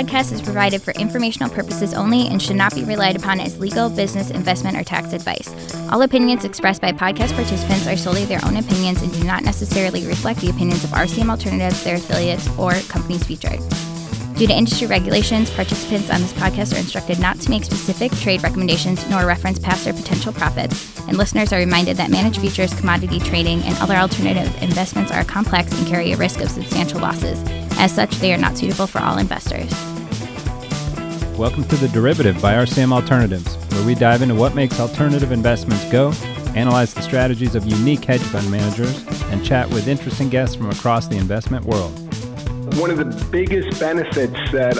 podcast is provided for informational purposes only and should not be relied upon as legal, business, investment, or tax advice. All opinions expressed by podcast participants are solely their own opinions and do not necessarily reflect the opinions of RCM Alternatives, their affiliates, or companies featured. Due to industry regulations, participants on this podcast are instructed not to make specific trade recommendations nor reference past or potential profits, and listeners are reminded that managed futures, commodity trading, and other alternative investments are complex and carry a risk of substantial losses. As such, they are not suitable for all investors. Welcome to The Derivative by RCM Alternatives, where we dive into what makes alternative investments go, analyze the strategies of unique hedge fund managers, and chat with interesting guests from across the investment world. One of the biggest benefits that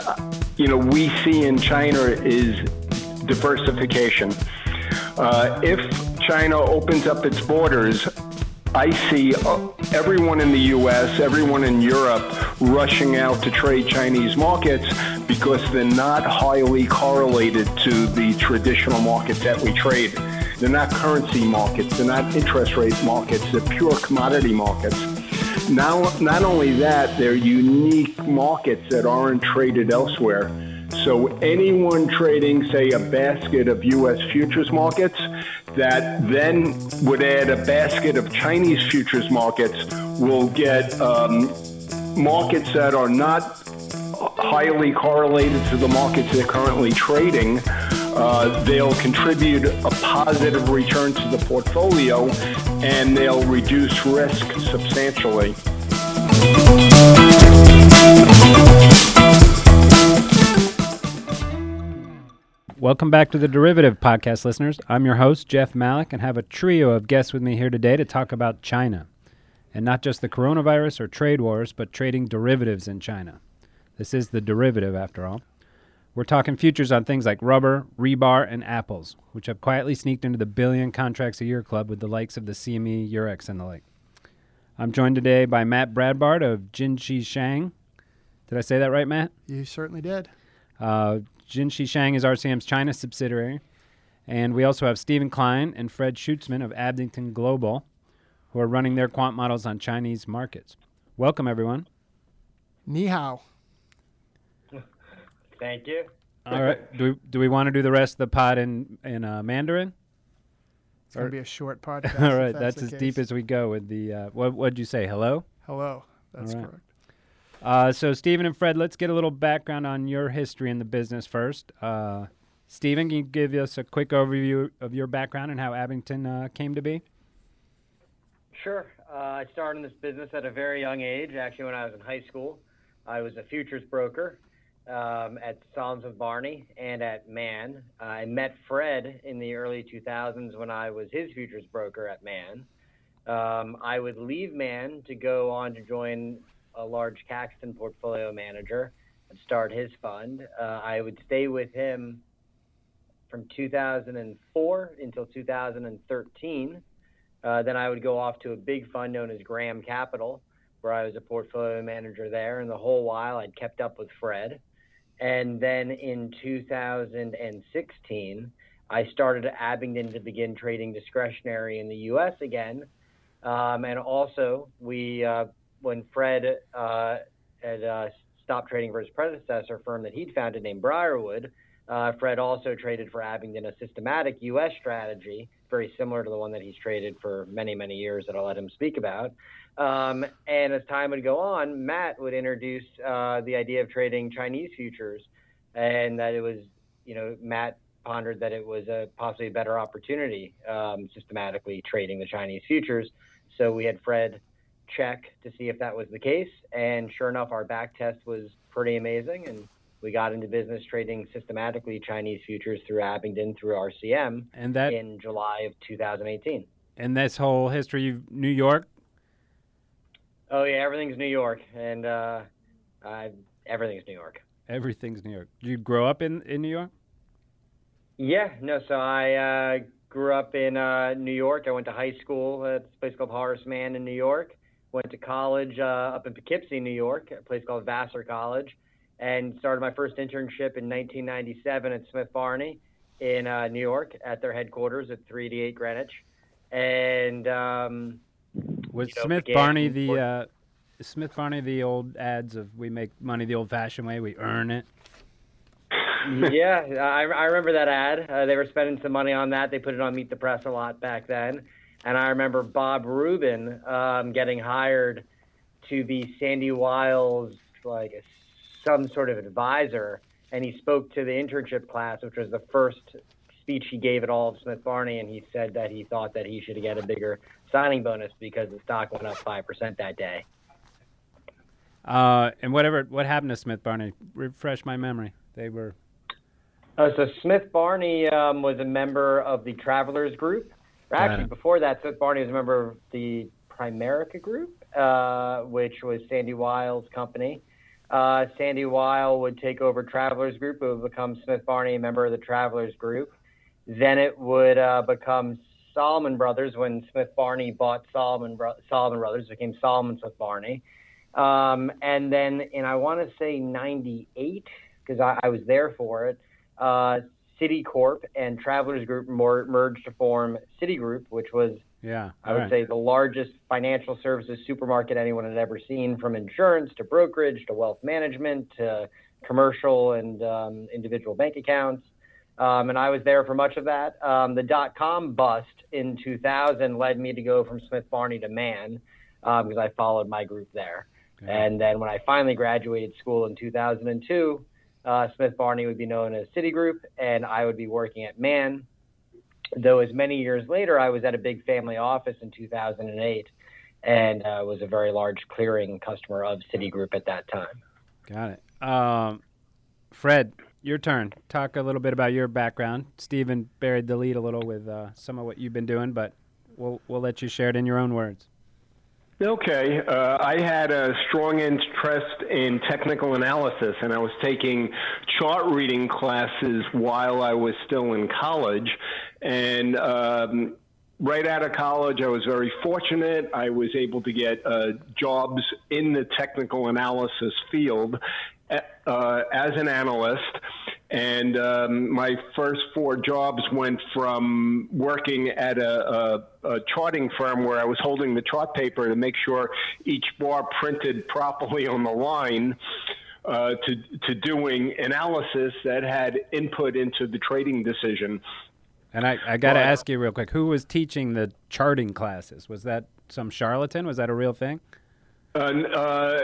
you know we see in China is diversification. Uh, if China opens up its borders, I see uh, everyone in the US, everyone in Europe rushing out to trade Chinese markets because they're not highly correlated to the traditional markets that we trade. They're not currency markets, they're not interest rate markets, they're pure commodity markets. Now, not only that, they're unique markets that aren't traded elsewhere. So anyone trading, say, a basket of U.S. futures markets that then would add a basket of Chinese futures markets will get um, markets that are not highly correlated to the markets they're currently trading. Uh, they'll contribute a positive return to the portfolio and they'll reduce risk substantially. Welcome back to the Derivative Podcast, listeners. I'm your host, Jeff Malec, and have a trio of guests with me here today to talk about China. And not just the coronavirus or trade wars, but trading derivatives in China. This is the derivative, after all. We're talking futures on things like rubber, rebar, and apples, which have quietly sneaked into the billion contracts a year club with the likes of the CME, Eurex, and the like. I'm joined today by Matt Bradbard of Jinshi Shang. Did I say that right, Matt? You certainly did. Uh, Jinshi Shang is RCM's China subsidiary. And we also have Stephen Klein and Fred Schutzman of Abingdon Global, who are running their quant models on Chinese markets. Welcome, everyone. Ni hao. Thank you. All right. Do we, do we want to do the rest of the pod in in uh, Mandarin? It's going to be a short podcast. All right. that's, That's, the as deep as we go with the. Uh, what what'd you say? Hello. Hello. That's All right. correct. Uh, so Stephen and Fred, let's get a little background on your history in the business first. Uh, Stephen, can you give us a quick overview of your background and how Abingdon uh, came to be? Sure. Uh, I started in this business at a very young age. Actually, when I was in high school, I was a futures broker um, at Salomon Smith Barney and at Man. I met Fred in the early 2000s when I was his futures broker at Man. Um, I would leave Man to go on to join a large Caxton portfolio manager and start his fund. Uh, I would stay with him from 2004 until 2013. Uh, then I would go off to a big fund known as Graham Capital, where I was a portfolio manager there. And the whole while I'd kept up with Fred. And then in 2016, I started at Abingdon to begin trading discretionary in the U.S. again. Um, and also, we uh, when Fred uh, had uh, stopped trading for his predecessor firm that he'd founded named Briarwood, uh, Fred also traded for Abingdon a systematic U.S. strategy, very similar to the one that he's traded for many, many years that I'll let him speak about. Um, and as time would go on, Matt would introduce uh, the idea of trading Chinese futures, and that it was, you know, Matt pondered that it was a possibly a better opportunity um, systematically trading the Chinese futures. So we had Fred check to see if that was the case, and sure enough, our back test was pretty amazing, and we got into business trading systematically Chinese futures through Abingdon through RCM And that in July of 2018. and this whole history of New York. Oh yeah, everything's New York, and uh, uh, everything's New York. Everything's New York. Did you grow up in, in New York? Yeah, no. So I uh, grew up in uh, New York. I went to high school at a place called Horace Mann in New York. Went to college uh, up in Poughkeepsie, New York, a place called Vassar College, and started my first internship in 1997 at Smith Barney in uh, New York at their headquarters at 388 Greenwich. And um, Was You know, Smith Barney the uh, is Smith Barney the old ads of we make money the old-fashioned way, we earn it. yeah, I, I remember that ad. Uh, they were spending some money on that. They put it on Meet the Press a lot back then. And I remember Bob Rubin um, getting hired to be Sandy Weill's like some sort of advisor, and he spoke to the internship class, which was the first speech he gave at all of Smith Barney, and he said that he thought that he should get a bigger signing bonus because the stock went up five percent that day. Uh, and whatever, what happened to Smith Barney? Refresh my memory. They were. Uh, so Smith Barney um, was a member of the Travelers Group. Actually, before that, Smith Barney was a member of the Primerica Group, uh, which was Sandy Weill's company. Uh, Sandy Weill would take over Travelers Group. It would become Smith Barney, a member of the Travelers Group. Then it would uh, become Salomon Brothers when Smith Barney bought Salomon, Bro- Salomon Brothers. Became Salomon Smith Barney. Um, and then and I want to say 98, because I, I, was there for it, uh, Citicorp and Travelers Group more, merged to form Citigroup, which was, yeah, I would right. say, the largest financial services supermarket anyone had ever seen, from insurance to brokerage to wealth management to commercial and um, individual bank accounts. Um, and I was there for much of that. Um, the dot com bust in 2000 led me to go from Smith Barney to Man because I followed my group there. Okay. And then when I finally graduated school in 2002, uh, Smith Barney would be known as Citigroup, and I would be working at Man. Though, as many years later, I was at a big family office in 2008 and uh, was a very large clearing customer of Citigroup at that time. Got it. Um, Fred, your turn. Talk a little bit about your background. Stephen buried the lead a little with uh, some of what you've been doing, but we'll, we'll let you share it in your own words. Okay. Uh, I had a strong interest in technical analysis, and I was taking chart reading classes while I was still in college. And um, right out of college, I was very fortunate. I was able to get uh, jobs in the technical analysis field uh, as an analyst. And um, my first four jobs went from working at a, a, a, charting firm where I was holding the chart paper to make sure each bar printed properly on the line. Uh, to to doing analysis that had input into the trading decision. And I, I got to ask you real quick: Who was teaching the charting classes? Was that some charlatan? Was that a real thing? Uh, uh,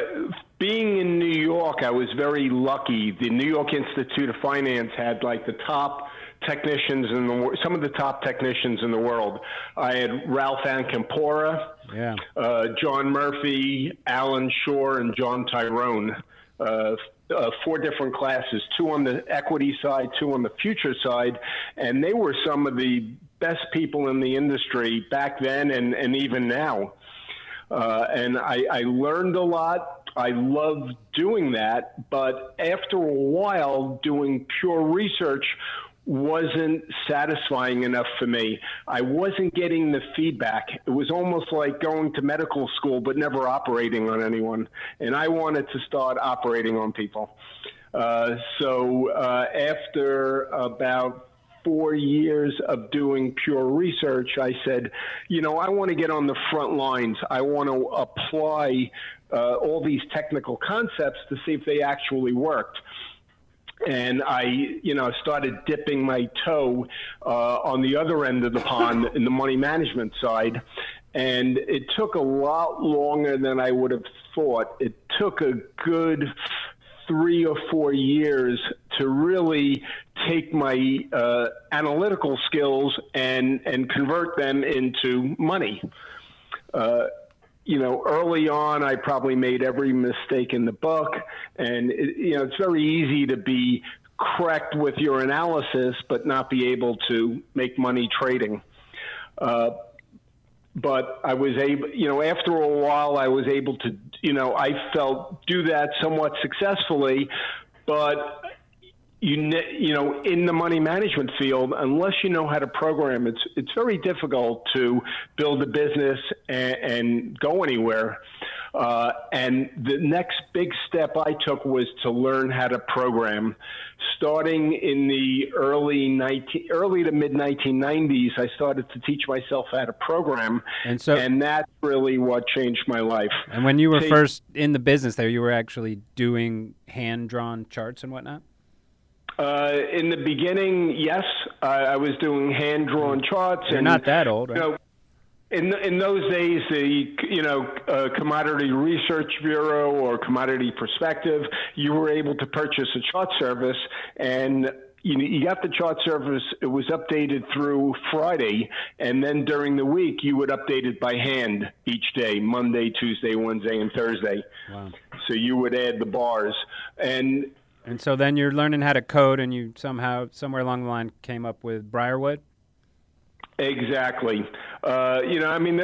being in New York, I was very lucky. The New York Institute of Finance had like the top technicians in the some of the top technicians in the world. I had Ralph Acampora, yeah, uh, John Murphy, Alan Shaw, and John Tyrone. Uh, uh, four different classes, two on the equity side, two on the future side, and they were some of the best people in the industry back then and, and even now. Uh, and I, I learned a lot. I loved doing that, but after a while, doing pure research wasn't satisfying enough for me. I wasn't getting the feedback. It was almost like going to medical school but never operating on anyone. And I wanted to start operating on people. Uh, so uh, after about four years of doing pure research, I said, you know, I want to get on the front lines. I want to apply uh, all these technical concepts to see if they actually worked and I, you know, started dipping my toe uh, on the other end of the pond in the money management side. And it took a lot longer than I would have thought. It took a good three or four years to really take my uh, analytical skills and and convert them into money. Uh, you know, early on, I probably made every mistake in the book, and it, you know, it's very easy to be correct with your analysis, but not be able to make money trading. Uh, but I was able, you know, after a while, I was able to, you know, I felt do that somewhat successfully, but you you know in the money management field unless you know how to program it's it's very difficult to build a business and, and go anywhere uh, and the next big step I took was to learn how to program. Starting in the early 19, early to mid 1990s, I started to teach myself how to program, and so and that's really what changed my life. And when you were first in the business, there, you were actually doing hand drawn charts and whatnot. Uh, in the beginning, yes, I, I was doing hand drawn charts. You're and, not that old, right? You know, in in those days, the you know uh, Commodity Research Bureau or Commodity Perspective, you were able to purchase a chart service, and you, you got the chart service. It was updated through Friday, and then during the week, you would update it by hand each day: Monday, Tuesday, Wednesday, and Thursday. Wow. So you would add the bars, and And so then you're learning how to code, and you somehow, somewhere along the line, came up with Briarwood. Exactly. Uh, you know, I mean,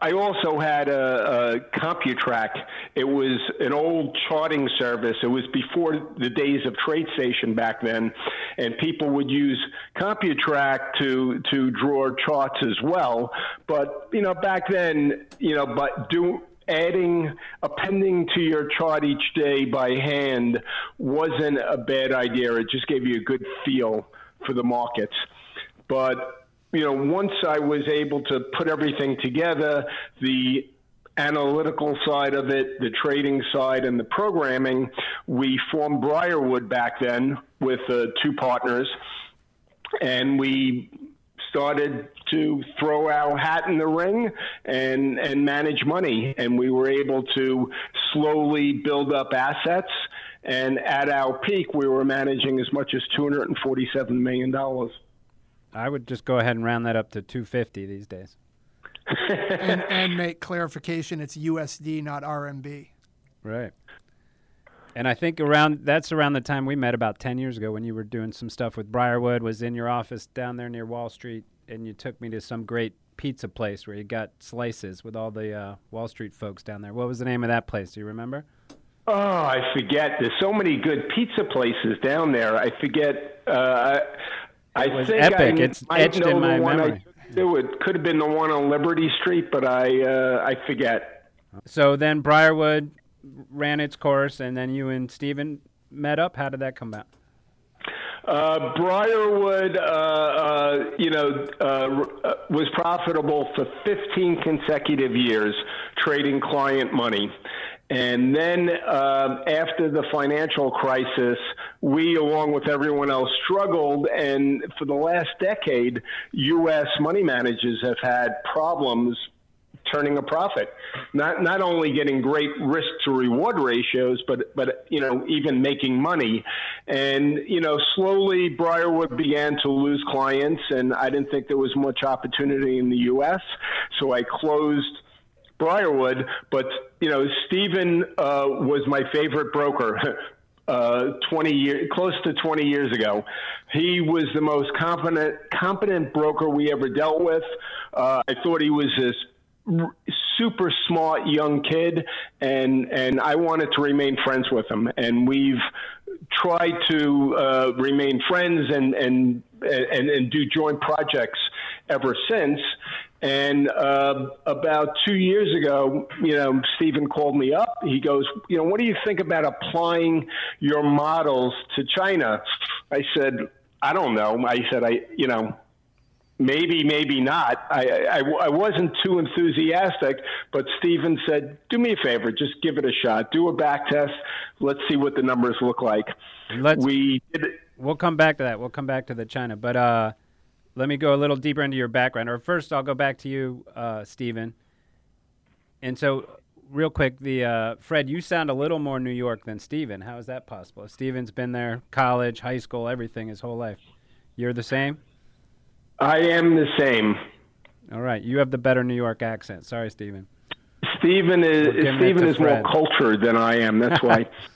I also had a, a CompuTrac. It was an old charting service. It was before the days of TradeStation back then, and people would use CompuTrac to to draw charts as well. But you know, back then, you know, but do adding appending to your chart each day by hand wasn't a bad idea. It just gave you a good feel for the markets. But you know, once I was able to put everything together, the analytical side of it, the trading side, and the programming, we formed Briarwood back then with uh, two partners, and we started to throw our hat in the ring and and manage money, and we were able to slowly build up assets. And at our peak, we were managing as much as two hundred and forty-seven million dollars. I would just go ahead and round that up to 250 these days. and, and make clarification it's USD, not RMB. Right. And I think around that's around the time we met about 10 years ago when you were doing some stuff with Briarwood, was in your office down there near Wall Street, and you took me to some great pizza place where you got slices with all the uh, Wall Street folks down there. What was the name of that place? Do you remember? Oh, I forget. There's so many good pizza places down there. I forget. Uh, I was think epic. I It's etched in my the one memory. It could have been the one on Liberty Street, but I uh, I forget. So then Briarwood ran its course, and then you and Stephen met up. How did that come about? Uh, Briarwood, uh, uh, you know, uh, was profitable for 15 consecutive years trading client money. And then uh, after the financial crisis, we, along with everyone else, struggled. And for the last decade, U.S. money managers have had problems turning a profit. Not not only getting great risk to reward ratios, but but you know even making money. And you know slowly Briarwood began to lose clients, and I didn't think there was much opportunity in the U.S. So I closed. Briarwood, but you know, Stephen uh, was my favorite broker. Uh, 20 years, close to 20 years ago, he was the most competent, competent broker we ever dealt with. Uh, I thought he was this r- super smart young kid, and and I wanted to remain friends with him. And we've tried to uh, remain friends and and and and do joint projects ever since. And uh, about two years ago, you know, Stephen called me up. He goes, you know, what do you think about applying your models to China? I said, I don't know. I said, I, you know, maybe, maybe not. I, I, I wasn't too enthusiastic, but Stephen said, do me a favor, just give it a shot. Do a back test. Let's see what the numbers look like. Let's, we did. We'll come back to that. We'll come back to the China. But uh, let me go a little deeper into your background. Or first, I'll go back to you, uh, Stephen. And so, real quick, the uh, Fred, you sound a little more New York than Stephen. How is that possible? Stephen's been there, college, high school, everything his whole life. You're the same. I am the same. All right, you have the better New York accent. Sorry, Stephen. Stephen is We're giving it Stephen is more cultured than I am. That's why.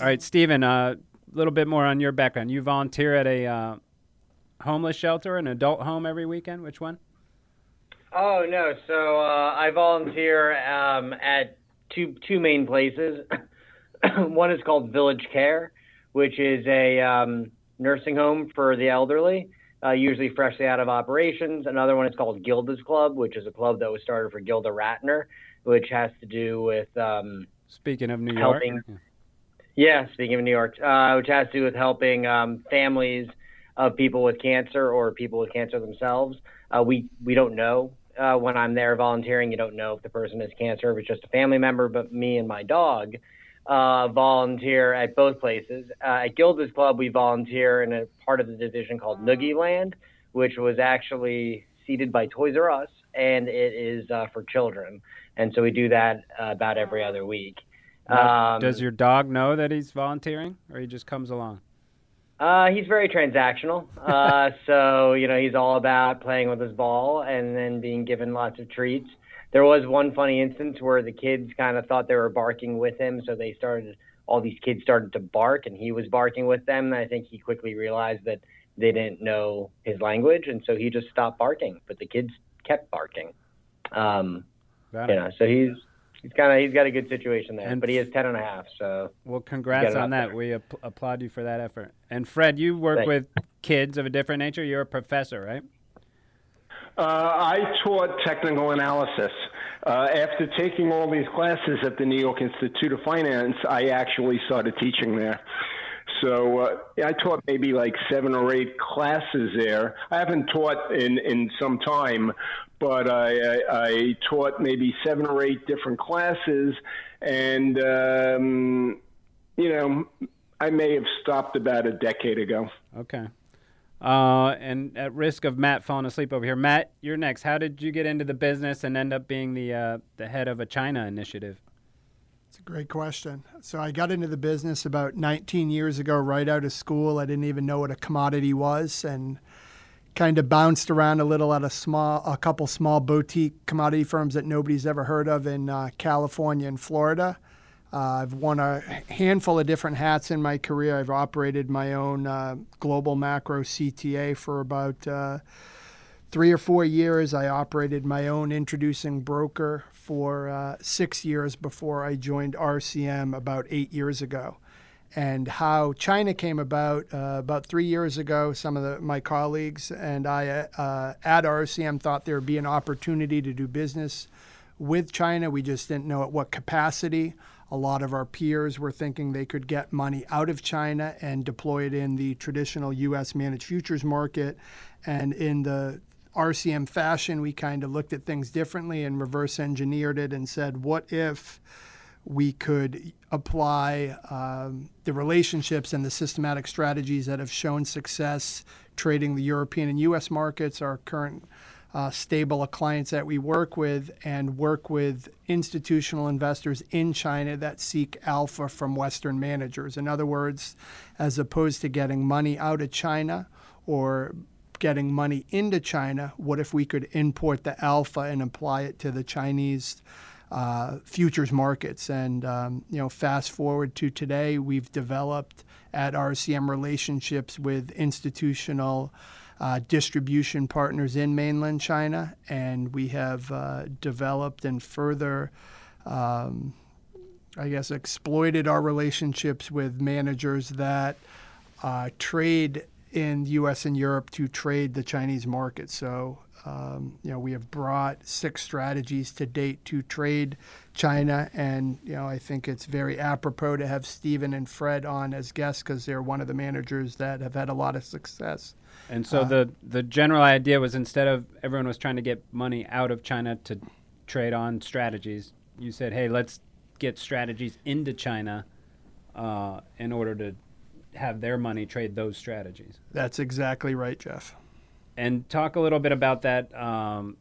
All right, Stephen, a uh, little bit more on your background. You volunteer at a uh, homeless shelter, an adult home every weekend. Which one? Oh no! So uh, I volunteer um, at two two main places. One is called Village Care, which is a um, nursing home for the elderly, uh, usually freshly out of operations. Another one is called Gilda's Club, which is a club that was started for Gilda Radner, which has to do with um, Speaking of New Helping. York, yeah, speaking of New York, uh, which has to do with helping um, families of people with cancer or people with cancer themselves. Uh, we we don't know uh, when I'm there volunteering. You don't know if the person has cancer, if it's just a family member, but me and my dog uh, volunteer at both places. Uh, at Gilda's Club, we volunteer in a part of the division called Noogie Land, which was actually seeded by Toys R Us, and it is uh, for children. And so we do that about every other week. Um, does your dog know that he's volunteering, or he just comes along? Uh, he's very transactional. Uh, so, you know, he's all about playing with his ball and then being given lots of treats. There was one funny instance where the kids kind of thought they were barking with him, so they started, all these kids started to bark, and he was barking with them. And I think he quickly realized that they didn't know his language, and so he just stopped barking. But the kids kept barking. Um, you know, so he's he's kind of he's got a good situation there, and but he is ten and a half. So well, congrats on that. There. We app- applaud you for that effort. And Fred, you work Thanks. with kids of a different nature. You're a professor, right? Uh, I taught technical analysis. Uh, after taking all these classes at the New York Institute of Finance, I actually started teaching there. So uh, I taught maybe like seven or eight classes there. I haven't taught in, in some time, but I, I, I taught maybe seven or eight different classes, and um, you know, I may have stopped about a decade ago. Okay. Uh, and at risk of Matt falling asleep over here, Matt, you're next. How did you get into the business and end up being the uh, the head of a China initiative? It's a great question. So I got into the business about 19 years ago, right out of school. I didn't even know what a commodity was, and kind of bounced around a little at a small, a couple small boutique commodity firms that nobody's ever heard of in uh, California and Florida. Uh, I've worn a handful of different hats in my career. I've operated my own uh, global macro CTA for about uh, three or four years. I operated my own introducing broker for uh, six years before I joined RCM about eight years ago and how China came about uh, about three years ago. Some of the, my colleagues and I uh, at RCM thought there would be an opportunity to do business with China. We just didn't know at what capacity. A lot of our peers were thinking they could get money out of China and deploy it in the traditional U.S. managed futures market. And in the RCM fashion, we kind of looked at things differently and reverse engineered it and said, what if we could apply um, the relationships and the systematic strategies that have shown success trading the European and U.S. markets, our current uh, stable of clients that we work with, and work with institutional investors in China that seek alpha from Western managers. In other words, as opposed to getting money out of China or getting money into China, what if we could import the alpha and apply it to the Chinese? uh, futures markets. And um, you know, fast forward to today, we've developed at RCM relationships with institutional uh, distribution partners in mainland China, and we have uh, developed and further. Um, I guess exploited our relationships with managers that uh, trade in U.S. and Europe to trade the Chinese market. So um, you know, we have brought six strategies to date to trade China, and you know, I think it's very apropos to have Stephen and Fred on as guests because they're one of the managers that have had a lot of success. And so uh, the the general idea was instead of everyone was trying to get money out of China to trade on strategies, you said, hey, let's get strategies into China uh, in order to have their money trade those strategies. That's exactly right, Jeff and talk a little bit about that. Um,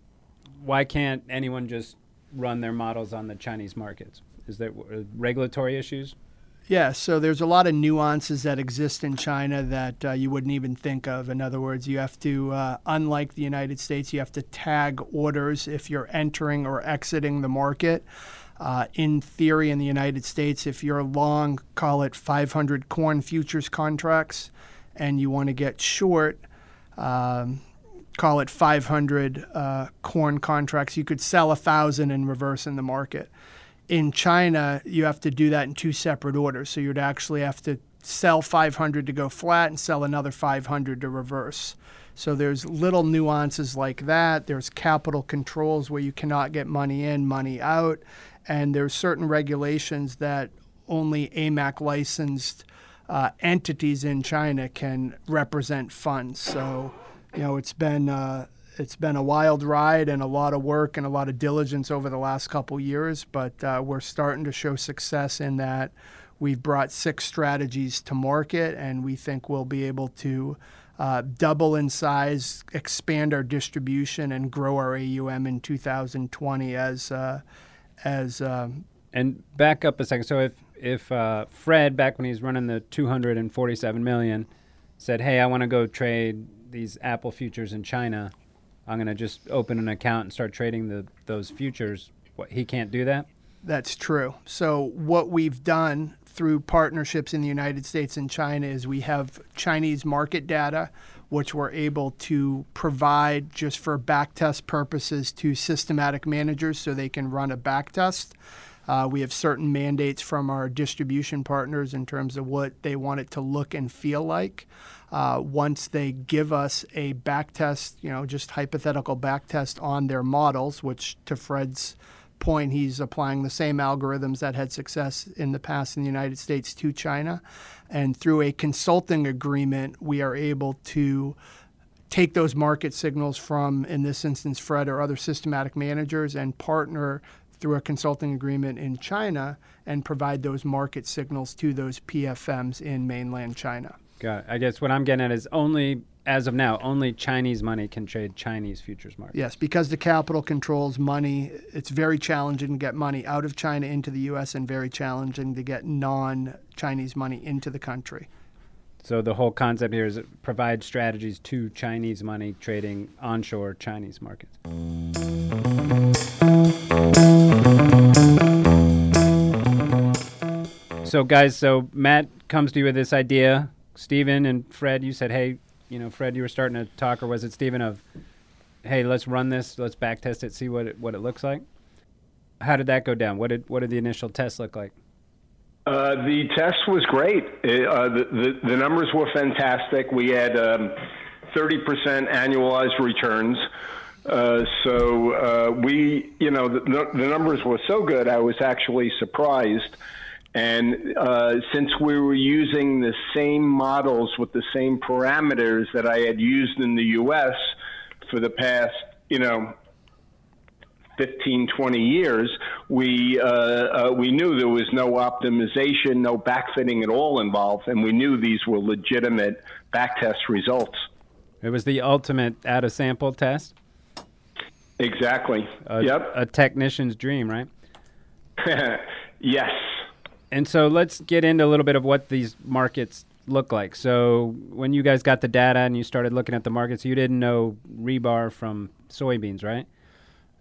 why can't anyone just run their models on the Chinese markets? Is there uh, regulatory issues? Yeah, so there's a lot of nuances that exist in China that uh, you wouldn't even think of. In other words, you have to, uh, unlike the United States, you have to tag orders if you're entering or exiting the market. Uh, in theory, in the United States, if you're long, call it 500 corn futures contracts, and you want to get short, um, call it 500 uh, corn contracts. You could sell thousand and reverse in the market. In China, you have to do that in two separate orders. So you'd actually have to sell 500 to go flat and sell another 500 to reverse. So there's little nuances like that. There's capital controls where you cannot get money in, money out, and there's certain regulations that only AMAC licensed uh, entities in China can represent funds. So you know, it's been uh, it's been a wild ride and a lot of work and a lot of diligence over the last couple years, but uh, we're starting to show success in that we've brought six strategies to market, and we think we'll be able to uh, double in size, expand our distribution, and grow our AUM in 2020 as uh, as. Um, and back up a second. So if if uh, Fred back when he's running the 247 million said, "Hey, I want to go trade these Apple futures in China," I'm going to just open an account and start trading the those futures. What, he can't do that. That's true. So what we've done through partnerships in the United States and China is we have Chinese market data, which we're able to provide just for backtest purposes to systematic managers so they can run a backtest. Uh, we have certain mandates from our distribution partners in terms of what they want it to look and feel like. Uh, once they give us a backtest, you know, just hypothetical backtest on their models, which to Fred's point, he's applying the same algorithms that had success in the past in the United States to China. And through a consulting agreement, we are able to take those market signals from, in this instance, Fred or other systematic managers and partner through a consulting agreement in China and provide those market signals to those PFMs in mainland China. Got it. I guess what I'm getting at is only as of now, only Chinese money can trade Chinese futures markets. Yes, because the capital controls money, it's very challenging to get money out of China into the U.S. and very challenging to get non Chinese money into the country. So the whole concept here is provide strategies to Chinese money trading onshore Chinese markets. So guys, so Matt comes to you with this idea. Stephen and Fred, you said, "Hey, you know, Fred, you were starting to talk, or was it Stephen? Of, hey, let's run this, let's back test it, see what it, what it looks like. How did that go down? What did what did the initial test look like? Uh, the test was great. It, uh, the, the, the numbers were fantastic. We had um, 30% annualized returns. Uh, so uh, we, you know, the, the numbers were so good. I was actually surprised and uh, since we were using the same models with the same parameters that I had used in the U.S. for the past, you know, 15, 20 years, we, uh, uh, we knew there was no optimization, no backfitting at all involved, and we knew these were legitimate backtest results. It was the ultimate out of sample test? Exactly. A, yep. A technician's dream, right? yes and so let's get into a little bit of what these markets look like. So when you guys got the data and you started looking at the markets, you didn't know rebar from soybeans, right?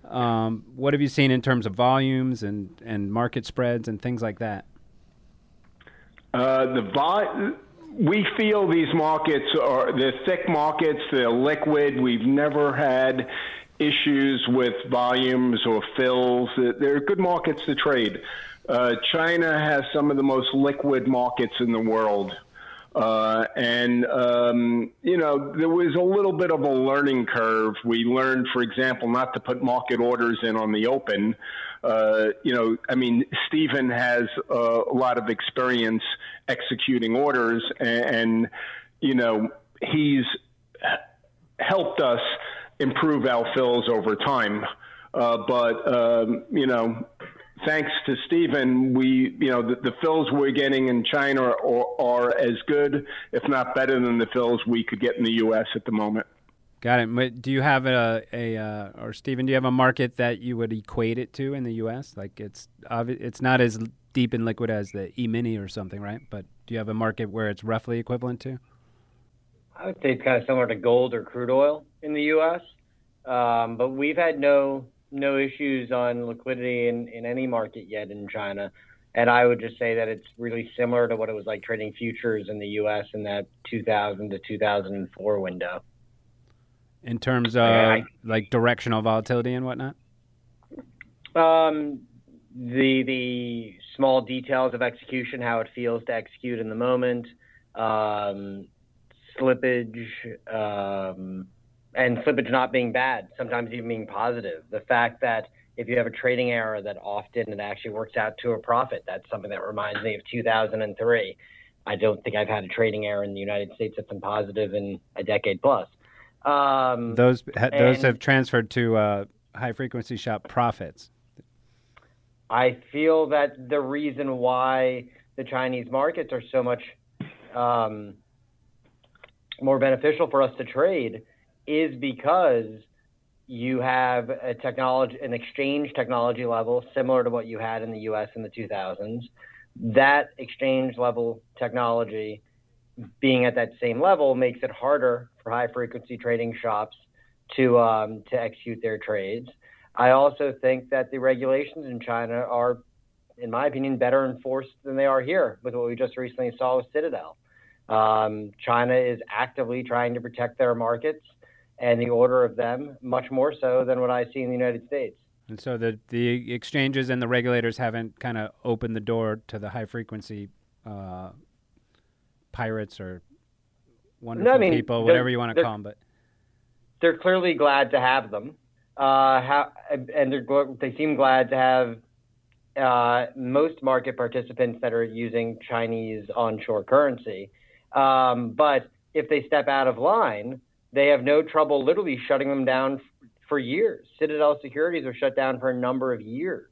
Um, what have you seen in terms of volumes and, and market spreads and things like that? Uh, the vol- we feel these markets are they're thick markets, they're liquid. We've never had issues with volumes or fills. They're good markets to trade. Uh, China has some of the most liquid markets in the world. Uh, and, um, you know, there was a little bit of a learning curve. We learned, for example, not to put market orders in on the open. Uh, you know, I mean, Stephen has uh, a lot of experience executing orders, and, and you know, he's helped us improve our fills over time. Uh, but, um, you know, thanks to Stephen, we, you know, the, the fills we're getting in China are, are, as good, if not better, than the fills we could get in the U.S. at the moment. Got it. Do you have a, a uh, or Stephen, do you have a market that you would equate it to in the U.S.? Like it's it's not as deep and liquid as the E-mini or something, right? But do you have a market where it's roughly equivalent to? I would say it's kind of similar to gold or crude oil in the U.S. Um, but we've had no no issues on liquidity in, in any market yet in China. And I would just say that it's really similar to what it was like trading futures in the U.S. in that 2000 to 2004 window. In terms of I, like directional volatility and whatnot. Um, the the small details of execution, how it feels to execute in the moment, um, slippage, um, and slippage not being bad, sometimes even being positive. The fact that if you have a trading error that often it actually works out to a profit, that's something that reminds me of 2003. I don't think I've had a trading error in the United States that's been positive in a decade plus. Um, Those ha- those have transferred to uh, high frequency shop profits. I feel that the reason why the Chinese markets are so much um, more beneficial for us to trade is because you have a technology, an exchange technology level similar to what you had in the U.S. in the 2000s. That exchange level technology being at that same level makes it harder for high frequency trading shops to um, to execute their trades. I also think that the regulations in China are, in my opinion, better enforced than they are here with what we just recently saw with Citadel. Um, China is actively trying to protect their markets and the order of them much more so than what I see in the United States. And so the the exchanges and the regulators haven't kind of opened the door to the high frequency uh, pirates or wonderful mean, people, whatever you want to call them. But they're clearly glad to have them, uh, ha- and they're they seem glad to have uh, most market participants that are using Chinese onshore currency. Um, but if they step out of line, they have no trouble literally shutting them down for years. Citadel Securities was shut down for a number of years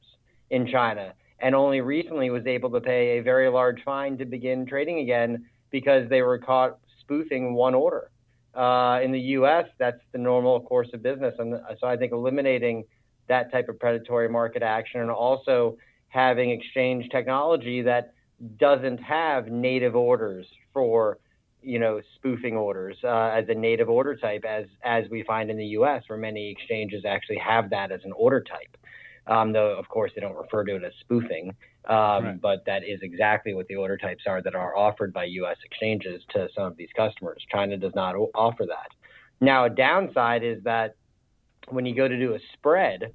in China, and only recently was able to pay a very large fine to begin trading again because they were caught spoofing one order. Uh, in the U.S., that's the normal course of business, and so I think eliminating that type of predatory market action and also having exchange technology that doesn't have native orders for you know spoofing orders uh, as a native order type as as we find in the US where many exchanges actually have that as an order type um, though of course they don't refer to it as spoofing um, Right. but that is exactly what the order types are that are offered by US exchanges to some of these customers China does not o- offer that now a downside is that when you go to do a spread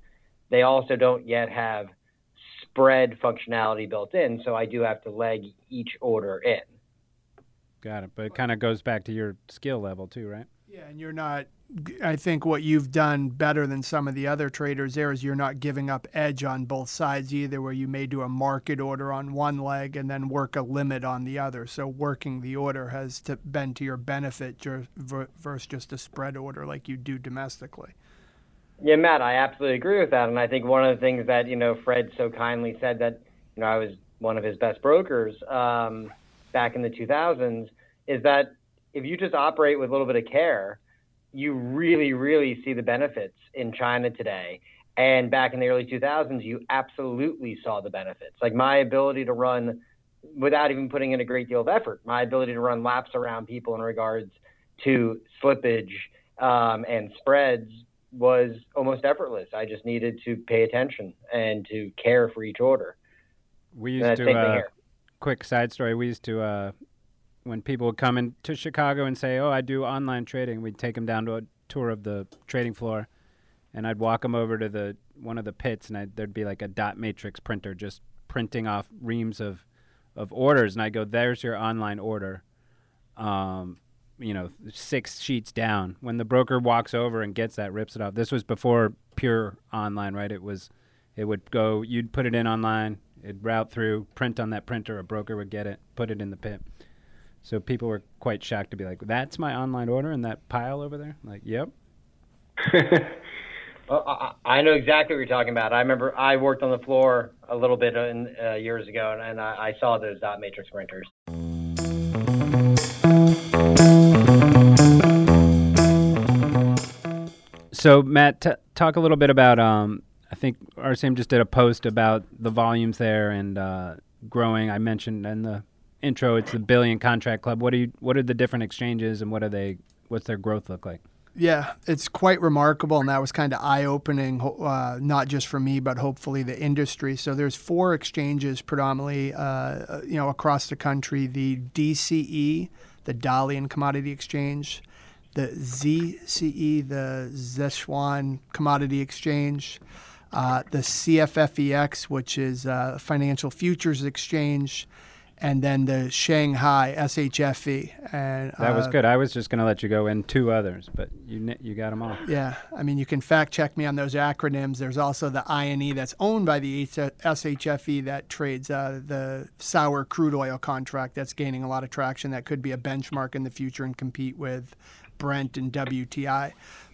they also don't yet have spread functionality built in, so I do have to leg each order in. Got it. But it kind of goes back to your skill level too, right? Yeah, and you're not. I think what you've done better than some of the other traders there is you're not giving up edge on both sides either, where you may do a market order on one leg and then work a limit on the other. So working the order has to, been to your benefit ju- versus just a spread order like you do domestically. Yeah, Matt, I absolutely agree with that, and I think one of the things that you know Fred so kindly said that you know I was one of his best brokers um, back in the 2000s is that if you just operate with a little bit of care, you really, really see the benefits in China today. And back in the early 2000s, you absolutely saw the benefits. Like my ability to run without even putting in a great deal of effort, my ability to run laps around people in regards to slippage um, and spreads was almost effortless. I just needed to pay attention and to care for each order. We used to uh. Quick side story. We used to uh, when people would come into Chicago and say, "Oh, I do online trading," we'd take them down to a tour of the trading floor, and I'd walk them over to the one of the pits, and I'd, there'd be like a dot matrix printer just printing off reams of of orders, and I go, "There's your online order." Um, you know, six sheets down. When the broker walks over and gets that, rips it off. This was before pure online, right? It was, it would go. You'd put it in online. It'd route through, print on that printer. A broker would get it, put it in the pit. So people were quite shocked to be like, "That's my online order in that pile over there." Like, yep. Well, I, I know exactly what you're talking about. I remember I worked on the floor a little bit in, uh, years ago, and, and I, I saw those dot matrix printers. So Matt, t- talk a little bit about. Um, I think RCM just did a post about the volumes there and uh, growing. I mentioned in the intro, it's the billion contract club. What do you? What are the different exchanges and what are they? What's their growth look like? Yeah, it's quite remarkable, and that was kind of eye-opening, uh, not just for me, but hopefully the industry. So there's four exchanges predominantly, uh, you know, across the country: the DCE, the Dalian Commodity Exchange, the ZCE, the Sichuan Commodity Exchange, uh, the CFFEX, which is uh, Financial Futures Exchange, and then the Shanghai SHFE. And That was uh, good. I was just going to let you go in two others, but you you got them all. Yeah, I mean, you can fact check me on those acronyms. There's also the INE that's owned by the SHFE that trades uh, the sour crude oil contract that's gaining a lot of traction. That could be a benchmark in the future and compete with Brent and WTI.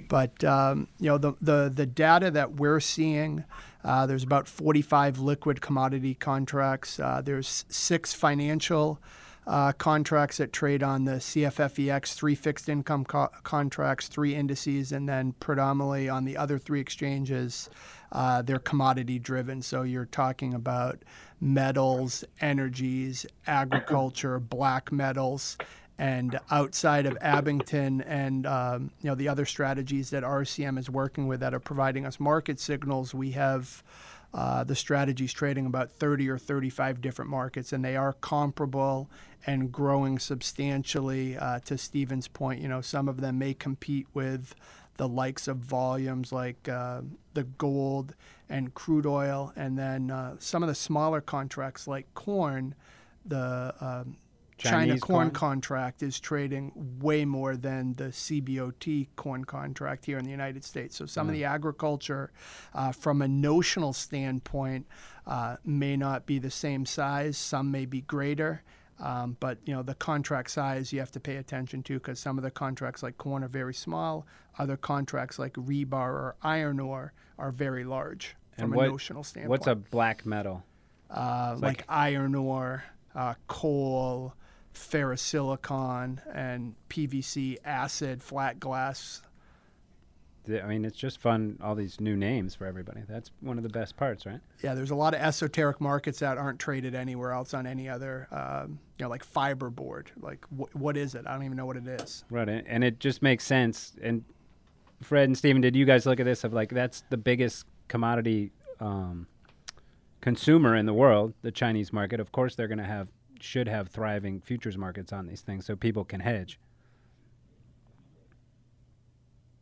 But um, you know, the, the the data that we're seeing, uh, there's about 45 liquid commodity contracts. Uh, there's six financial uh, contracts that trade on the CFFEX, three fixed income co- contracts, three indices, and then predominantly on the other three exchanges, uh, they're commodity driven. So you're talking about metals, energies, agriculture, black metals. And outside of Abingdon and um, you know the other strategies that RCM is working with that are providing us market signals, we have uh, the strategies trading about 30 or 35 different markets, and they are comparable and growing substantially. Uh, to Stephen's point, you know, some of them may compete with the likes of volumes like uh, the gold and crude oil, and then uh, some of the smaller contracts like corn, the um, China corn, corn? contract is trading way more than the CBOT corn contract here in the United States. So some of the agriculture, uh, from a notional standpoint, uh, may not be the same size. Some may be greater. Um, but you know the contract size you have to pay attention to because some of the contracts like corn are very small. Other contracts like rebar or iron ore are very large And from what- a notional standpoint What's a black metal? uh, like, like- iron ore, uh, coal, ferrosilicon, and PVC, acid, flat glass. I mean, it's just fun. All these new names for everybody. That's one of the best parts, right? Yeah, there's a lot of esoteric markets that aren't traded anywhere else on any other, um, you know, like fiberboard. Like, wh- what is it? I don't even know what it is. Right, and and it just makes sense. And Fred and Stephen, did you guys look at this? Of like, that's the biggest commodity um, consumer in the world, the Chinese market. Of course, they're going to have should have thriving futures markets on these things, so people can hedge.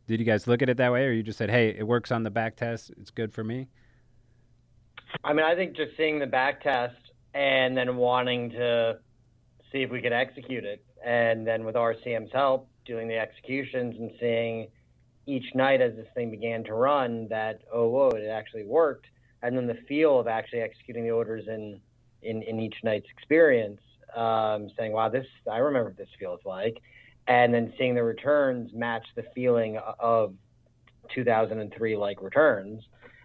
Did you guys look at it that way, or you just said, "Hey, it works on the back test; it's good for me"? I mean, I think just seeing the back test and then wanting to see if we could execute it, and then with RCM's help, doing the executions and seeing each night as this thing began to run that oh whoa it actually worked, and then the feel of actually executing the orders in in, in each night's experience, um, saying wow this I remember what this feels like, and then seeing the returns match the feeling of 2003 like returns,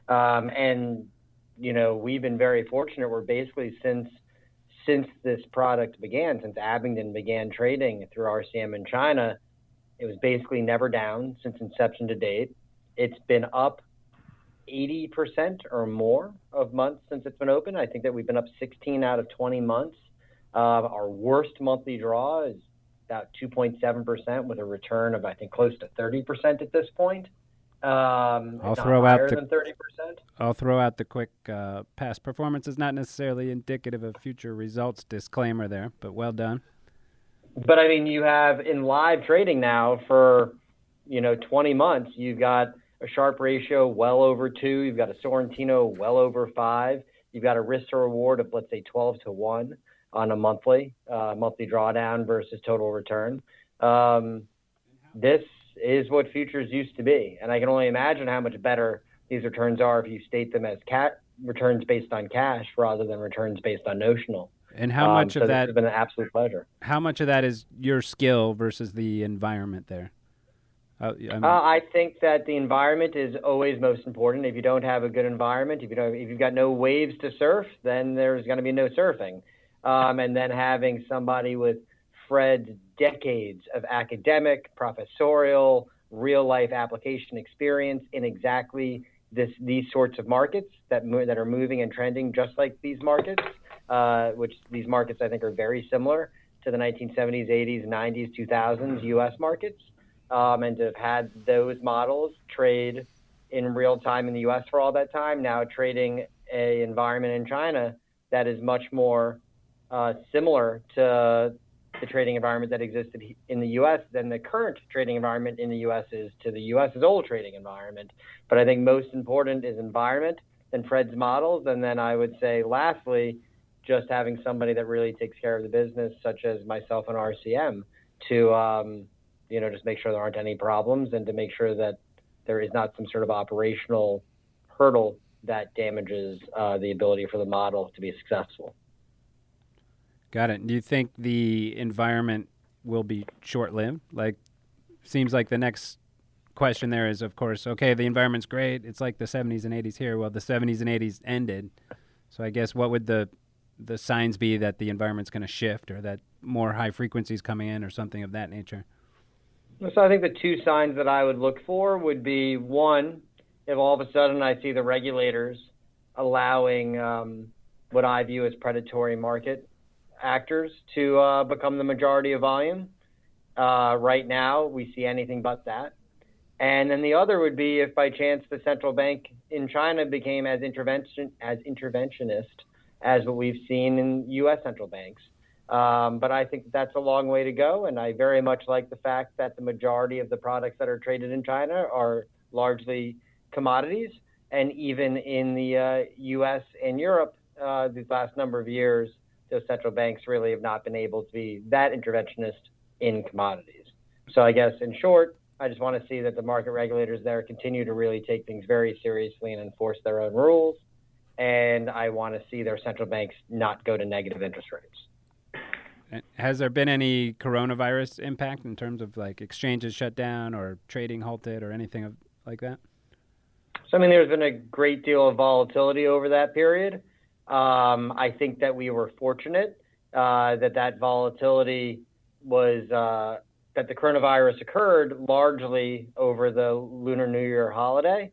um, and you know, we've been very fortunate. We're basically since since this product began, since Abingdon began trading through RCM in China, it was basically never down since inception to date. It's been up 80% or more of months since it's been open. I think that we've been up 16 out of 20 months. Uh, our worst monthly draw is about 2.7% with a return of, I think, close to 30% at this point. Um, I'll throw out the- than 30%. I'll throw out the quick uh, past performance is not necessarily indicative of future results disclaimer there, but well done. But I mean, you have in live trading now for, you know, 20 months, you've got a Sharpe ratio well over two. You've got a Sortino well over five. You've got a risk to reward of, let's say, 12 to one on a monthly, uh, monthly drawdown versus total return. Um, this is what futures used to be. And I can only imagine how much better these returns are if you state them as cat returns based on cash rather than returns based on notional. And how Um, much so of that has been an absolute pleasure. how much of that is your skill versus the environment there? Uh, I Uh, I think that the environment is always most important. If you don't have a good environment, if you don't, if you've got no waves to surf, then there's going to be no surfing. Um, and then having somebody with Fred's decades of academic, professorial, real life application experience in exactly this these sorts of markets that mo- that are moving and trending just like these markets, uh, which these markets I think are very similar to the 1970s, 80s, 90s, 2000s U.S. markets um, and to have had those models trade in real time in the U.S. for all that time, now trading a environment in China that is much more uh, similar to the trading environment that existed in the U.S. than the current trading environment in the U.S. is to the U.S.'s old trading environment. But I think most important is environment, then Fred's models, and then I would say lastly, just having somebody that really takes care of the business, such as myself and RCM, to um, you know just make sure there aren't any problems and to make sure that there is not some sort of operational hurdle that damages uh, the ability for the model to be successful. Got it. Do you think the environment will be short-lived? Like, seems like the next question there is, of course, okay, the environment's great. It's like the 70s and 80s here. Well, the 70s and 80s ended. So I guess what would the the signs be that the environment's going to shift or that more high frequencies coming in or something of that nature? So I think the two signs that I would look for would be one, if all of a sudden I see the regulators allowing um, what I view as predatory market actors to uh, become the majority of volume. Uh, right now, we see anything but that. And then the other would be if by chance the central bank in China became as intervention as interventionist as what we've seen in U.S. central banks. Um, but I think that's a long way to go, and I very much like the fact that the majority of the products that are traded in China are largely commodities, and even in the uh, U.S. and Europe, uh, these last number of years, those central banks really have not been able to be that interventionist in commodities. So I guess in short, I just want to see that the market regulators there continue to really take things very seriously and enforce their own rules. And I want to see their central banks not go to negative interest rates. Has there been any coronavirus impact in terms of like exchanges shut down or trading halted or anything of, like that? So, I mean, there's been a great deal of volatility over that period. Um, I think that we were fortunate uh, that that volatility was uh, that the coronavirus occurred largely over the Lunar New Year holiday,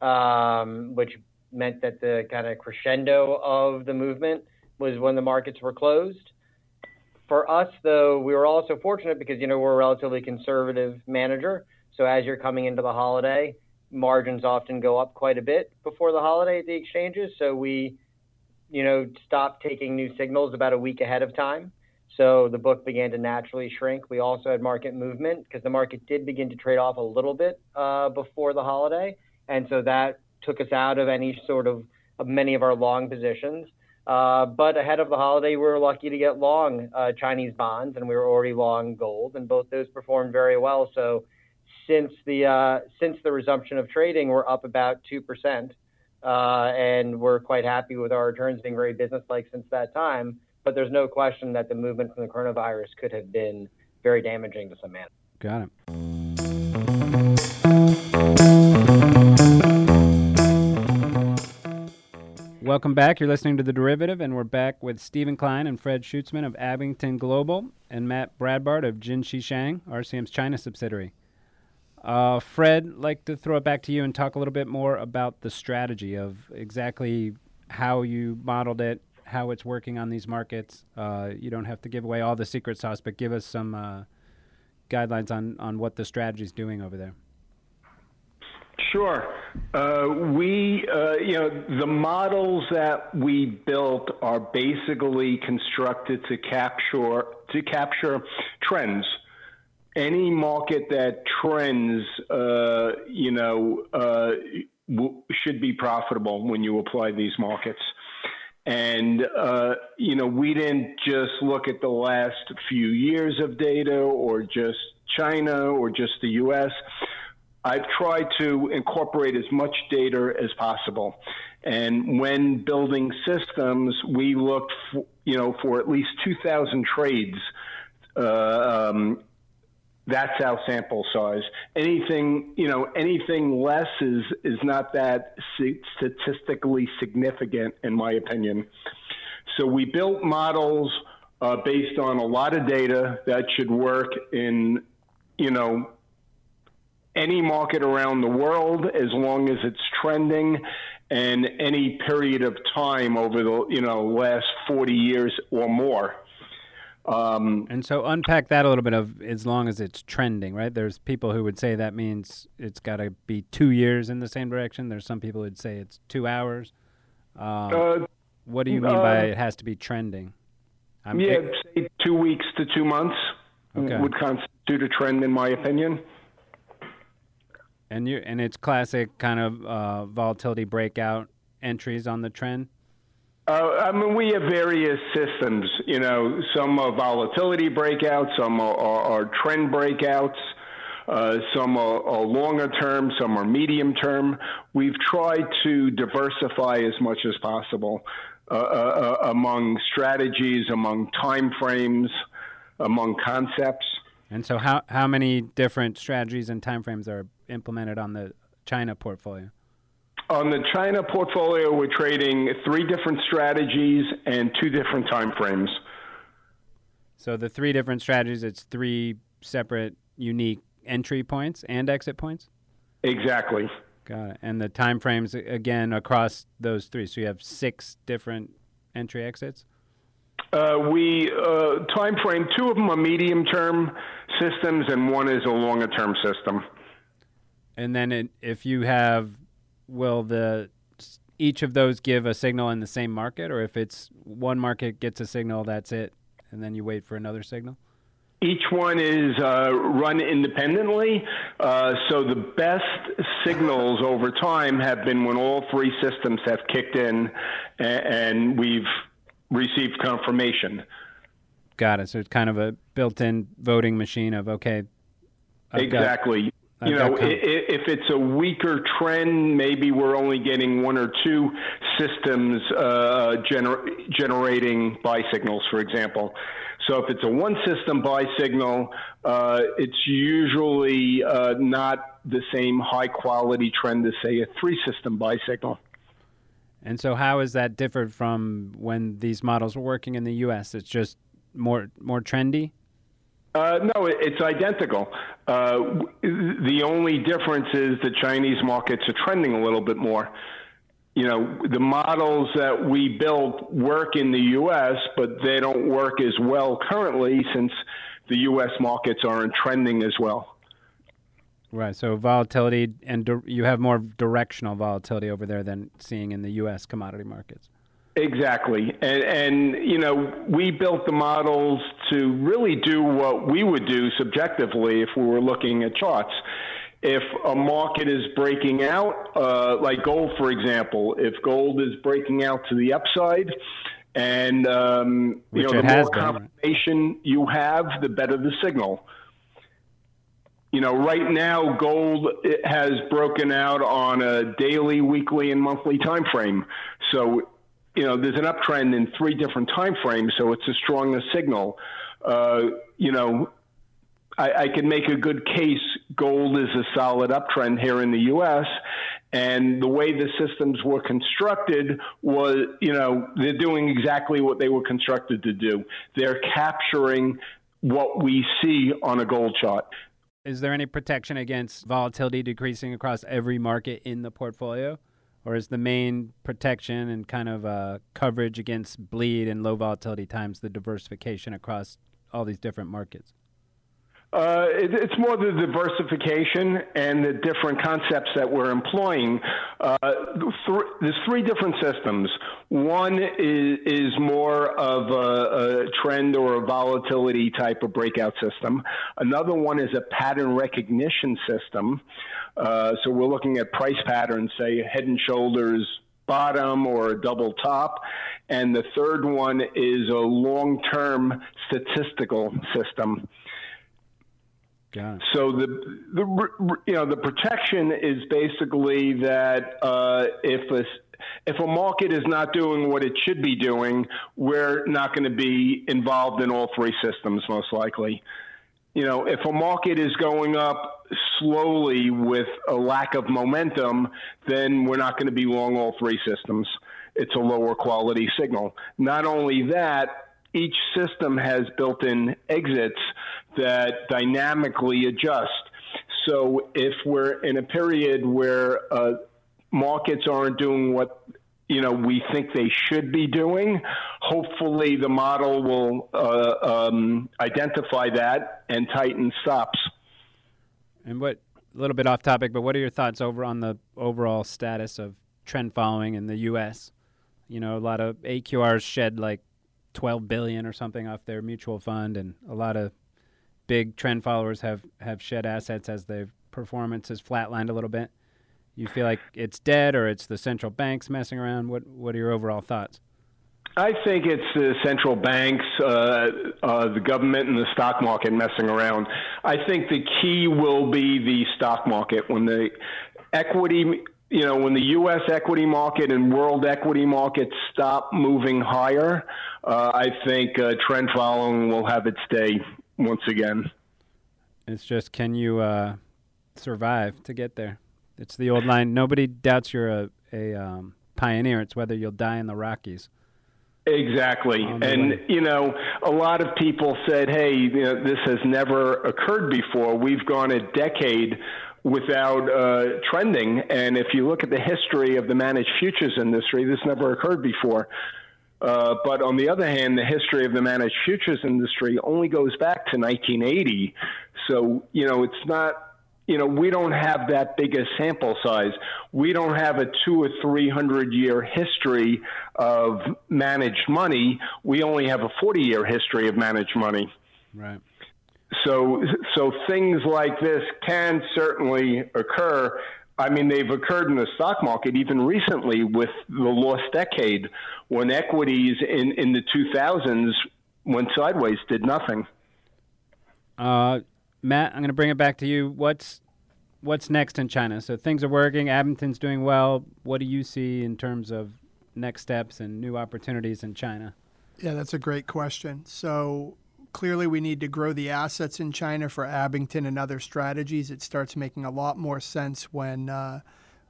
um, which meant that the kind of crescendo of the movement was when the markets were closed. For us, though, we were also fortunate because you know we're a relatively conservative manager. So as you're coming into the holiday, margins often go up quite a bit before the holiday at the exchanges. So we, you know, stopped taking new signals about a week ahead of time. So the book began to naturally shrink. We also had market movement because the market did begin to trade off a little bit uh, before the holiday. And so that took us out of any sort of, of many of our long positions. Uh, but ahead of the holiday, we were lucky to get long uh, Chinese bonds, and we were already long gold, and both those performed very well. So since the uh, since the resumption of trading, we're up about two percent, uh, and we're quite happy with our returns being very businesslike since that time but there's no question that the movement from the coronavirus could have been very damaging to some man. Got it. Welcome back. You're listening to The Derivative, and we're back with Stephen Klein and Fred Schutzman of Abingdon Global and Matt Bradbard of Jin Shang, RCM's China subsidiary. Uh, Fred, like to throw it back to you and talk a little bit more about the strategy of exactly how you modeled it how it's working on these markets. Uh, you don't have to give away all the secret sauce, but give us some uh, guidelines on, on what the strategy is doing over there. Sure. Uh, we, uh, you know, the models that we built are basically constructed to capture to capture trends. Any market that trends, uh, you know, uh, w- should be profitable when you apply these markets. And, uh, you know, we didn't just look at the last few years of data or just China or just the US. I've tried to incorporate as much data as possible. And when building systems, we looked, for, you know, for at least 2,000 trades uh, um, that's our sample size. Anything, you know, anything less is is not that statistically significant, in my opinion. So we built models uh, based on a lot of data that should work in, you know, any market around the world as long as it's trending and any period of time over the you know last 40 years or more um, and so unpack that a little bit of as long as it's trending, right? There's people who would say that means it's got to be two years in the same direction. There's some people who'd say it's two hours. Um, uh, what do you mean uh, by it has to be trending? I'm yeah, say two weeks to two months okay. would constitute a trend, in my opinion. And you and it's classic kind of uh, volatility breakout entries on the trend. Uh, I mean, we have various systems. You know, some are volatility breakouts, some are, are, are trend breakouts, uh, some are, are, longer term, some are medium term. We've tried to diversify as much as possible uh, uh, uh among strategies, among time frames, among concepts. And so, how how many different strategies and timeframes are implemented on the China portfolio? On the China portfolio, we're trading three different strategies and two different time frames. So the three different strategies, it's three separate, unique entry points and exit points. Exactly. Got it. And the time frames again across those three. So you have six different entry exits. Uh, we uh, time frame. Two of them are medium term systems, and one is a longer term system. And then, it, if you have, will the each of those give a signal in the same market, or if it's one market gets a signal, that's it, and then you wait for another signal? Each one is uh, run independently. Uh, so the best signals over time have been when all three systems have kicked in and, and we've received confirmation. Got it. So it's kind of a built-in voting machine of okay. I've exactly. You know, if it's a weaker trend, maybe we're only getting one or two systems uh, gener- generating buy signals, for example. So if it's a one system buy signal, uh, it's usually uh, not the same high quality trend as, say, a three system buy signal. And so, how is that different from when these models were working in the U.S.? It's just more more trendy. Uh, no, it's identical. Uh, the only difference is the Chinese markets are trending a little bit more. You know, the models that we built work in the U.S., but they don't work as well currently since the U.S. markets aren't trending as well. Right. So volatility, and you have more directional volatility over there than seeing in the U.S. commodity markets. Exactly. And, and, you know, we built the models to really do what we would do subjectively if we were looking at charts. If a market is breaking out, uh, like gold, for example, if gold is breaking out to the upside, and um, you know, the more confirmation you have, the better the signal you know, right now gold has broken out on a daily, weekly, and monthly time frame. So, you know, there's an uptrend in three different time frames, so it's a stronger signal. Uh, you know, I, I can make a good case gold is a solid uptrend here in the U.S. And the way the systems were constructed was, you know, they're doing exactly what they were constructed to do. They're capturing what we see on a gold chart. Is there any protection against volatility decreasing across every market in the portfolio? Or is the main protection and kind of uh, coverage against bleed and low volatility times the diversification across all these different markets? Uh, it, it's more the diversification and the different concepts that we're employing. Uh, th- there's three different systems. One is, is more of a, a, trend or a volatility type of breakout system. Another one is a pattern recognition system. Uh, so we're looking at price patterns, say head and shoulders bottom or a double top. And the third one is a long term statistical system. So the the you know the protection is basically that uh, if a if a market is not doing what it should be doing, we're not going to be involved in all three systems most likely. You know, if a market is going up slowly with a lack of momentum, then we're not going to be long all three systems. It's a lower quality signal. Not only that, each system has built in exits that dynamically adjust. So if we're in a period where uh, markets aren't doing what you know we think they should be doing, hopefully the model will uh, um, identify that and tighten stops. And what a little bit off topic, but what are your thoughts over on the overall status of trend following in the U.S.? You know, a lot of AQRs shed like 12 billion or something off their mutual fund, and a lot of big trend followers have have shed assets as their performance has flatlined a little bit. You feel like it's dead, or it's the central banks messing around? What What are your overall thoughts? I think it's the central banks, uh, uh, the government, and the stock market messing around. I think the key will be the stock market when the equity, you know, when the U.S. equity market and world equity markets stop moving higher. Uh, I think uh, trend following will have its day once again. It's just can you uh, survive to get there? It's the old line. Nobody doubts you're a, a um, pioneer. It's whether you'll die in the Rockies. Exactly. And, you know, a lot of people said, hey, you know, this has never occurred before. We've gone a decade without uh, trending. And if you look at the history of the managed futures industry, this never occurred before. Uh, but on the other hand, the history of the managed futures industry only goes back to 1980. So, you know, it's not you know, we don't have that big a sample size. We don't have a two or three hundred year history of managed money. We only have a 40 year history of managed money. Right. So, so things like this can certainly occur. I mean, they've occurred in the stock market even recently with the lost decade when equities in, in the 2000s went sideways, did nothing. Uh, Matt, I'm going to bring it back to you. What's what's next in China? So things are working. Abingdon's doing well. What do you see in terms of next steps and new opportunities in China? Yeah, that's a great question. So clearly, we need to grow the assets in China for Abingdon and other strategies. It starts making a lot more sense when uh,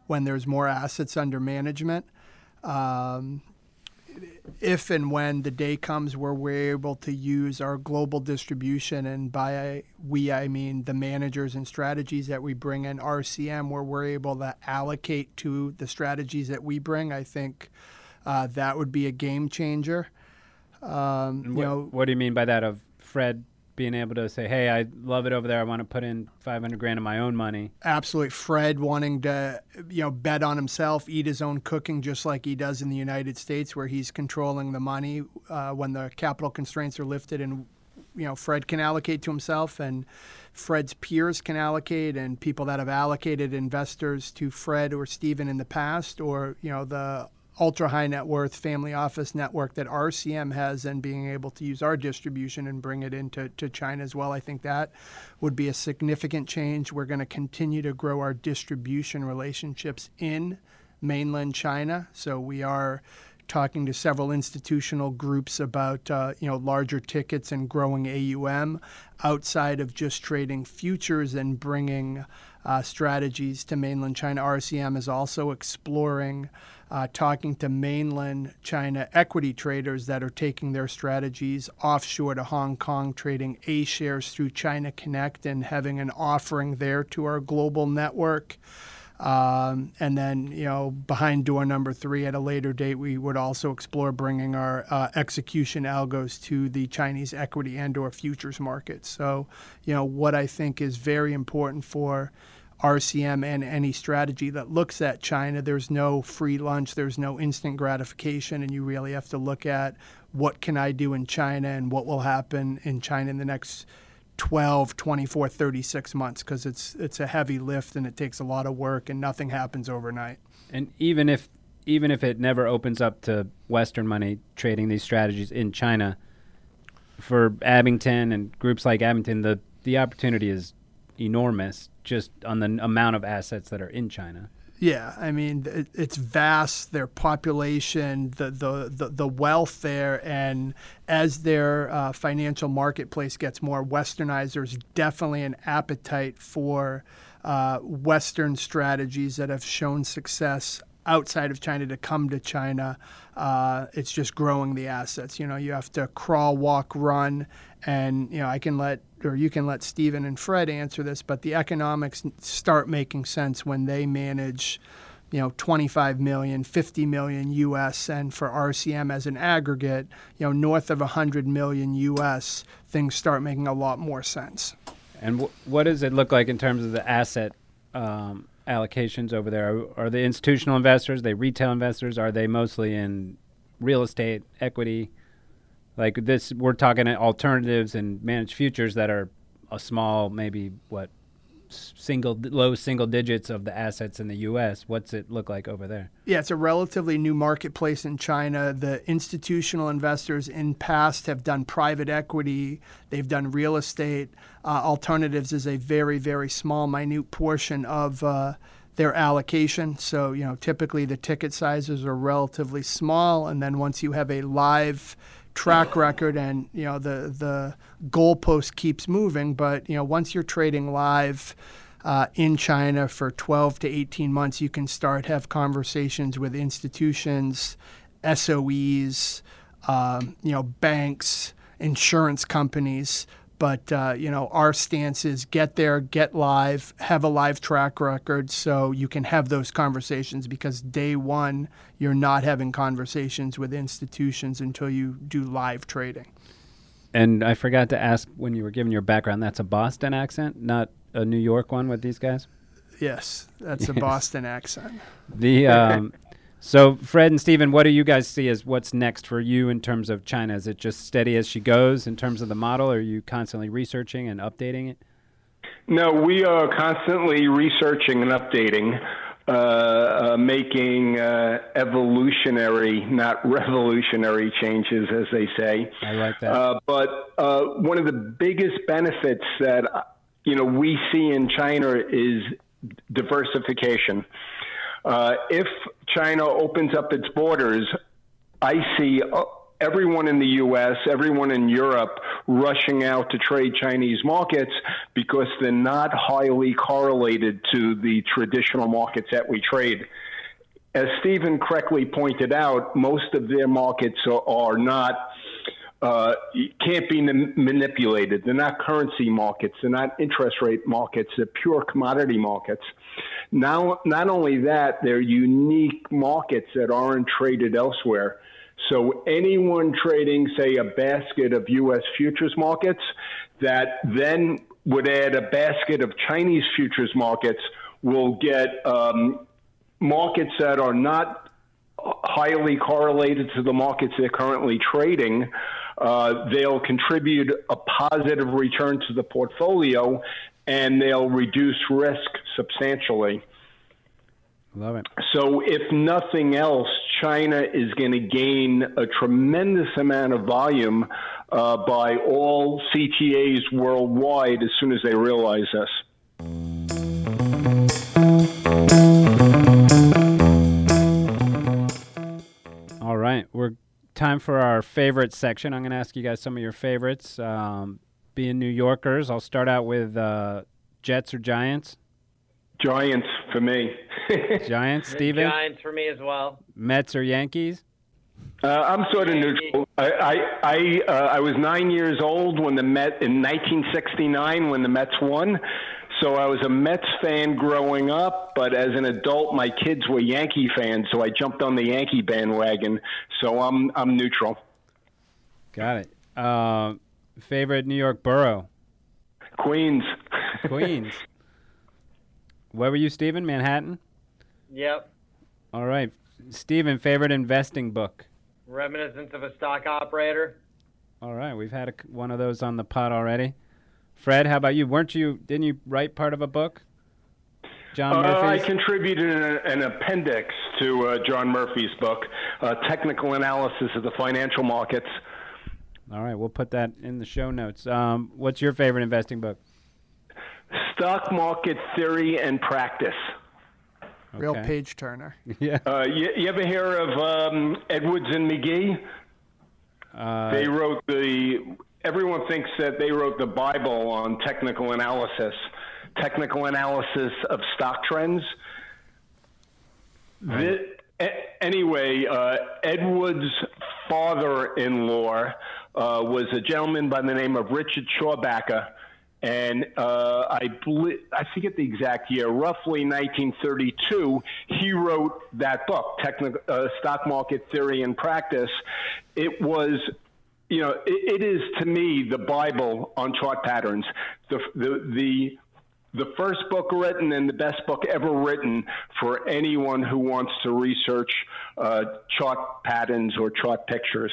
when there's more assets under management. Um, if and when the day comes where we're able to use our global distribution, and by we I mean the managers and strategies that we bring in RCM, where we're able to allocate to the strategies that we bring, I think uh, that would be a game changer. Um, what, you know, what do you mean by that? Of Fred being able to say, "Hey, I love it over there. I want to put in 500 grand of my own money." Absolutely, Fred wanting to, you know, bet on himself, eat his own cooking, just like he does in the United States, where he's controlling the money uh, when the capital constraints are lifted, and you know, Fred can allocate to himself, and Fred's peers can allocate, and people that have allocated investors to Fred or Stephen in the past, or you know, the ultra high net worth family office network that RCM has and being able to use our distribution and bring it into to China as well. I think that would be a significant change. We're going to continue to grow our distribution relationships in mainland China. So we are talking to several institutional groups about uh, you know larger tickets and growing AUM outside of just trading futures and bringing uh, strategies to mainland China. RCM is also exploring uh, talking to mainland China equity traders that are taking their strategies offshore to Hong Kong, trading A shares through China Connect and having an offering there to our global network. Um, and then, you know, behind door number three at a later date, we would also explore bringing our uh, execution algos to the Chinese equity and/or futures markets. So, you know, what I think is very important for RCM and any strategy that looks at China. There's no free lunch, there's no instant gratification, and you really have to look at what can I do in China and what will happen in China in the next 12, 24, 36 months because it's it's a heavy lift and it takes a lot of work and nothing happens overnight. And even if even if it never opens up to Western money trading these strategies in China, for Abingdon and groups like Abingdon, the the opportunity is enormous just on the amount of assets that are in China. Yeah, I mean it's vast. Their population, the the the, the wealth there, and as their uh, financial marketplace gets more westernized, there's definitely an appetite for uh, Western strategies that have shown success outside of China to come to China. Uh, it's just growing the assets. You know, you have to crawl, walk, run, and you know I can let or you can let Stephen and Fred answer this, but the economics start making sense when they manage, you know, 25 million, 50 million US, and for RCM as an aggregate, you know, north of 100 million US, things start making a lot more sense. And w- what does it look like in terms of the asset um, allocations over there? Are, are the institutional investors, are they retail investors? Are they mostly in real estate, equity? Like this, we're talking alternatives and managed futures that are a small, maybe what, single low single digits of the assets in the U.S. What's it look like over there? Yeah, it's a relatively new marketplace in China. The institutional investors in past have done private equity, they've done real estate. Uh, alternatives is a very, very small, minute portion of uh, their allocation. So, you know, typically the ticket sizes are relatively small, and then once you have a live track record and you know the the goalpost keeps moving but you know once you're trading live uh, in China for 12 to 18 months you can start have conversations with institutions SOEs um, you know banks insurance companies but uh, you know, our stance is get there, get live, have a live track record, so you can have those conversations. Because day one, you're not having conversations with institutions until you do live trading. And I forgot to ask when you were giving your background. That's a Boston accent, not a New York one with these guys. Yes, that's yes. a Boston accent. The um, So, Fred and Stephen, what do you guys see as what's next for you in terms of China? Is it just steady as she goes in terms of the model? Or are you constantly researching and updating it? No, we are constantly researching and updating, uh, uh, making uh, evolutionary, not revolutionary changes, as they say. I like that. Uh, but uh, one of the biggest benefits that you know we see in China is diversification. Uh, if China opens up its borders, I see uh, everyone in the U.S., everyone in Europe rushing out to trade Chinese markets because they're not highly correlated to the traditional markets that we trade. As Stephen correctly pointed out, most of their markets are, are not uh, can't be manipulated. They're not currency markets. They're not interest rate markets. They're pure commodity markets. Now, not only that, they're unique markets that aren't traded elsewhere. So anyone trading, say, a basket of U.S. futures markets that then would add a basket of Chinese futures markets will get um, markets that are not highly correlated to the markets they're currently trading. Uh, they'll contribute a positive return to the portfolio and they'll reduce risk substantially. Love it. So, if nothing else, China is going to gain a tremendous amount of volume uh, by all CTAs worldwide as soon as they realize this. All right, we're time for our favorite section. I'm going to ask you guys some of your favorites. Um, being New Yorkers, I'll start out with uh, Jets or Giants. Giants for me. Giants, Stephen? Giants for me as well. Mets or Yankees? Uh, I'm sort of neutral. I I I, uh, I was nine years old when the Met in 1969 when the Mets won. So I was a Mets fan growing up, but as an adult, my kids were Yankee fans, so I jumped on the Yankee bandwagon. So I'm I'm neutral. Got it. Uh, favorite New York borough? Queens. Queens. Where were you, Stephen? Manhattan. Yep. All right. Stephen, favorite investing book? Reminiscence of a Stock Operator. All right. We've had a, one of those on the pod already. Fred, how about you? Weren't you, didn't you write part of a book? John Murphy? Uh, I contributed an, an appendix to uh, John Murphy's book, uh, Technical Analysis of the Financial Markets. All right. We'll put that in the show notes. Um, what's your favorite investing book? Stock Market Theory and Practice. Real page turner. yeah. Uh, you, you, ever hear of um, Edwards and Magee? Uh, they wrote the. Everyone thinks that they wrote the Bible on technical analysis, technical analysis of stock trends. Anyway, uh, Edwards' father-in-law uh, was a gentleman by the name of Richard Schabacker and uh, I bl- I forget the exact year, roughly 1932. He wrote that book, Technical uh, Stock Market Theory and Practice. It was, you know, it, it is to me the Bible on chart patterns. The the the the first book written and the best book ever written for anyone who wants to research uh, chart patterns or chart pictures.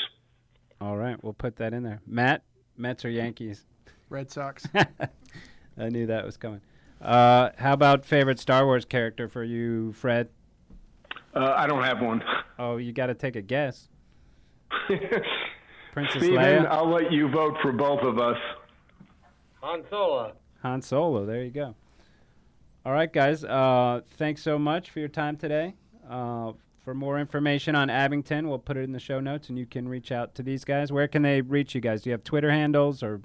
All right, we'll put that in there. Matt, Mets or Yankees? Red Sox. I knew that was coming. Uh, how about favorite Star Wars character for you, Fred? Uh, I don't have one. Oh, you got to take a guess. Princess Stephen, Leia, I'll let you vote for both of us. Han Solo. Han Solo. There you go. All right, guys. Uh, thanks so much for your time today. Uh, for more information on Abingdon, we'll put it in the show notes, and you can reach out to these guys. Where can they reach you guys? Do you have Twitter handles or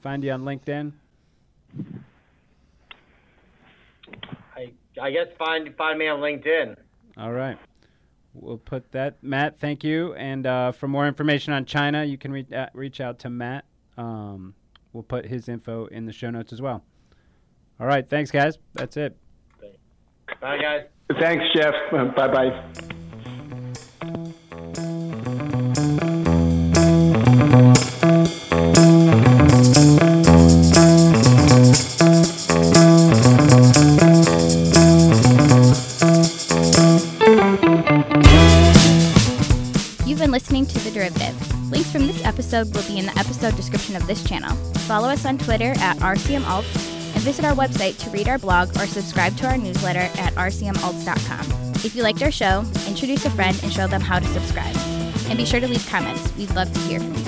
find you on LinkedIn? I I guess find find me on LinkedIn. All right. We'll put that. Matt, thank you. And uh, for more information on China, you can re- uh, reach out to Matt. Um, we'll put his info in the show notes as well. All right. Thanks, guys. That's it. Bye, guys. Thanks, Jeff. Bye bye. Of this channel. Follow us on Twitter at RCMAlts and visit our website to read our blog or subscribe to our newsletter at rcmalts.com. If you liked our show, introduce a friend and show them how to subscribe. And be sure to leave comments. We'd love to hear from you.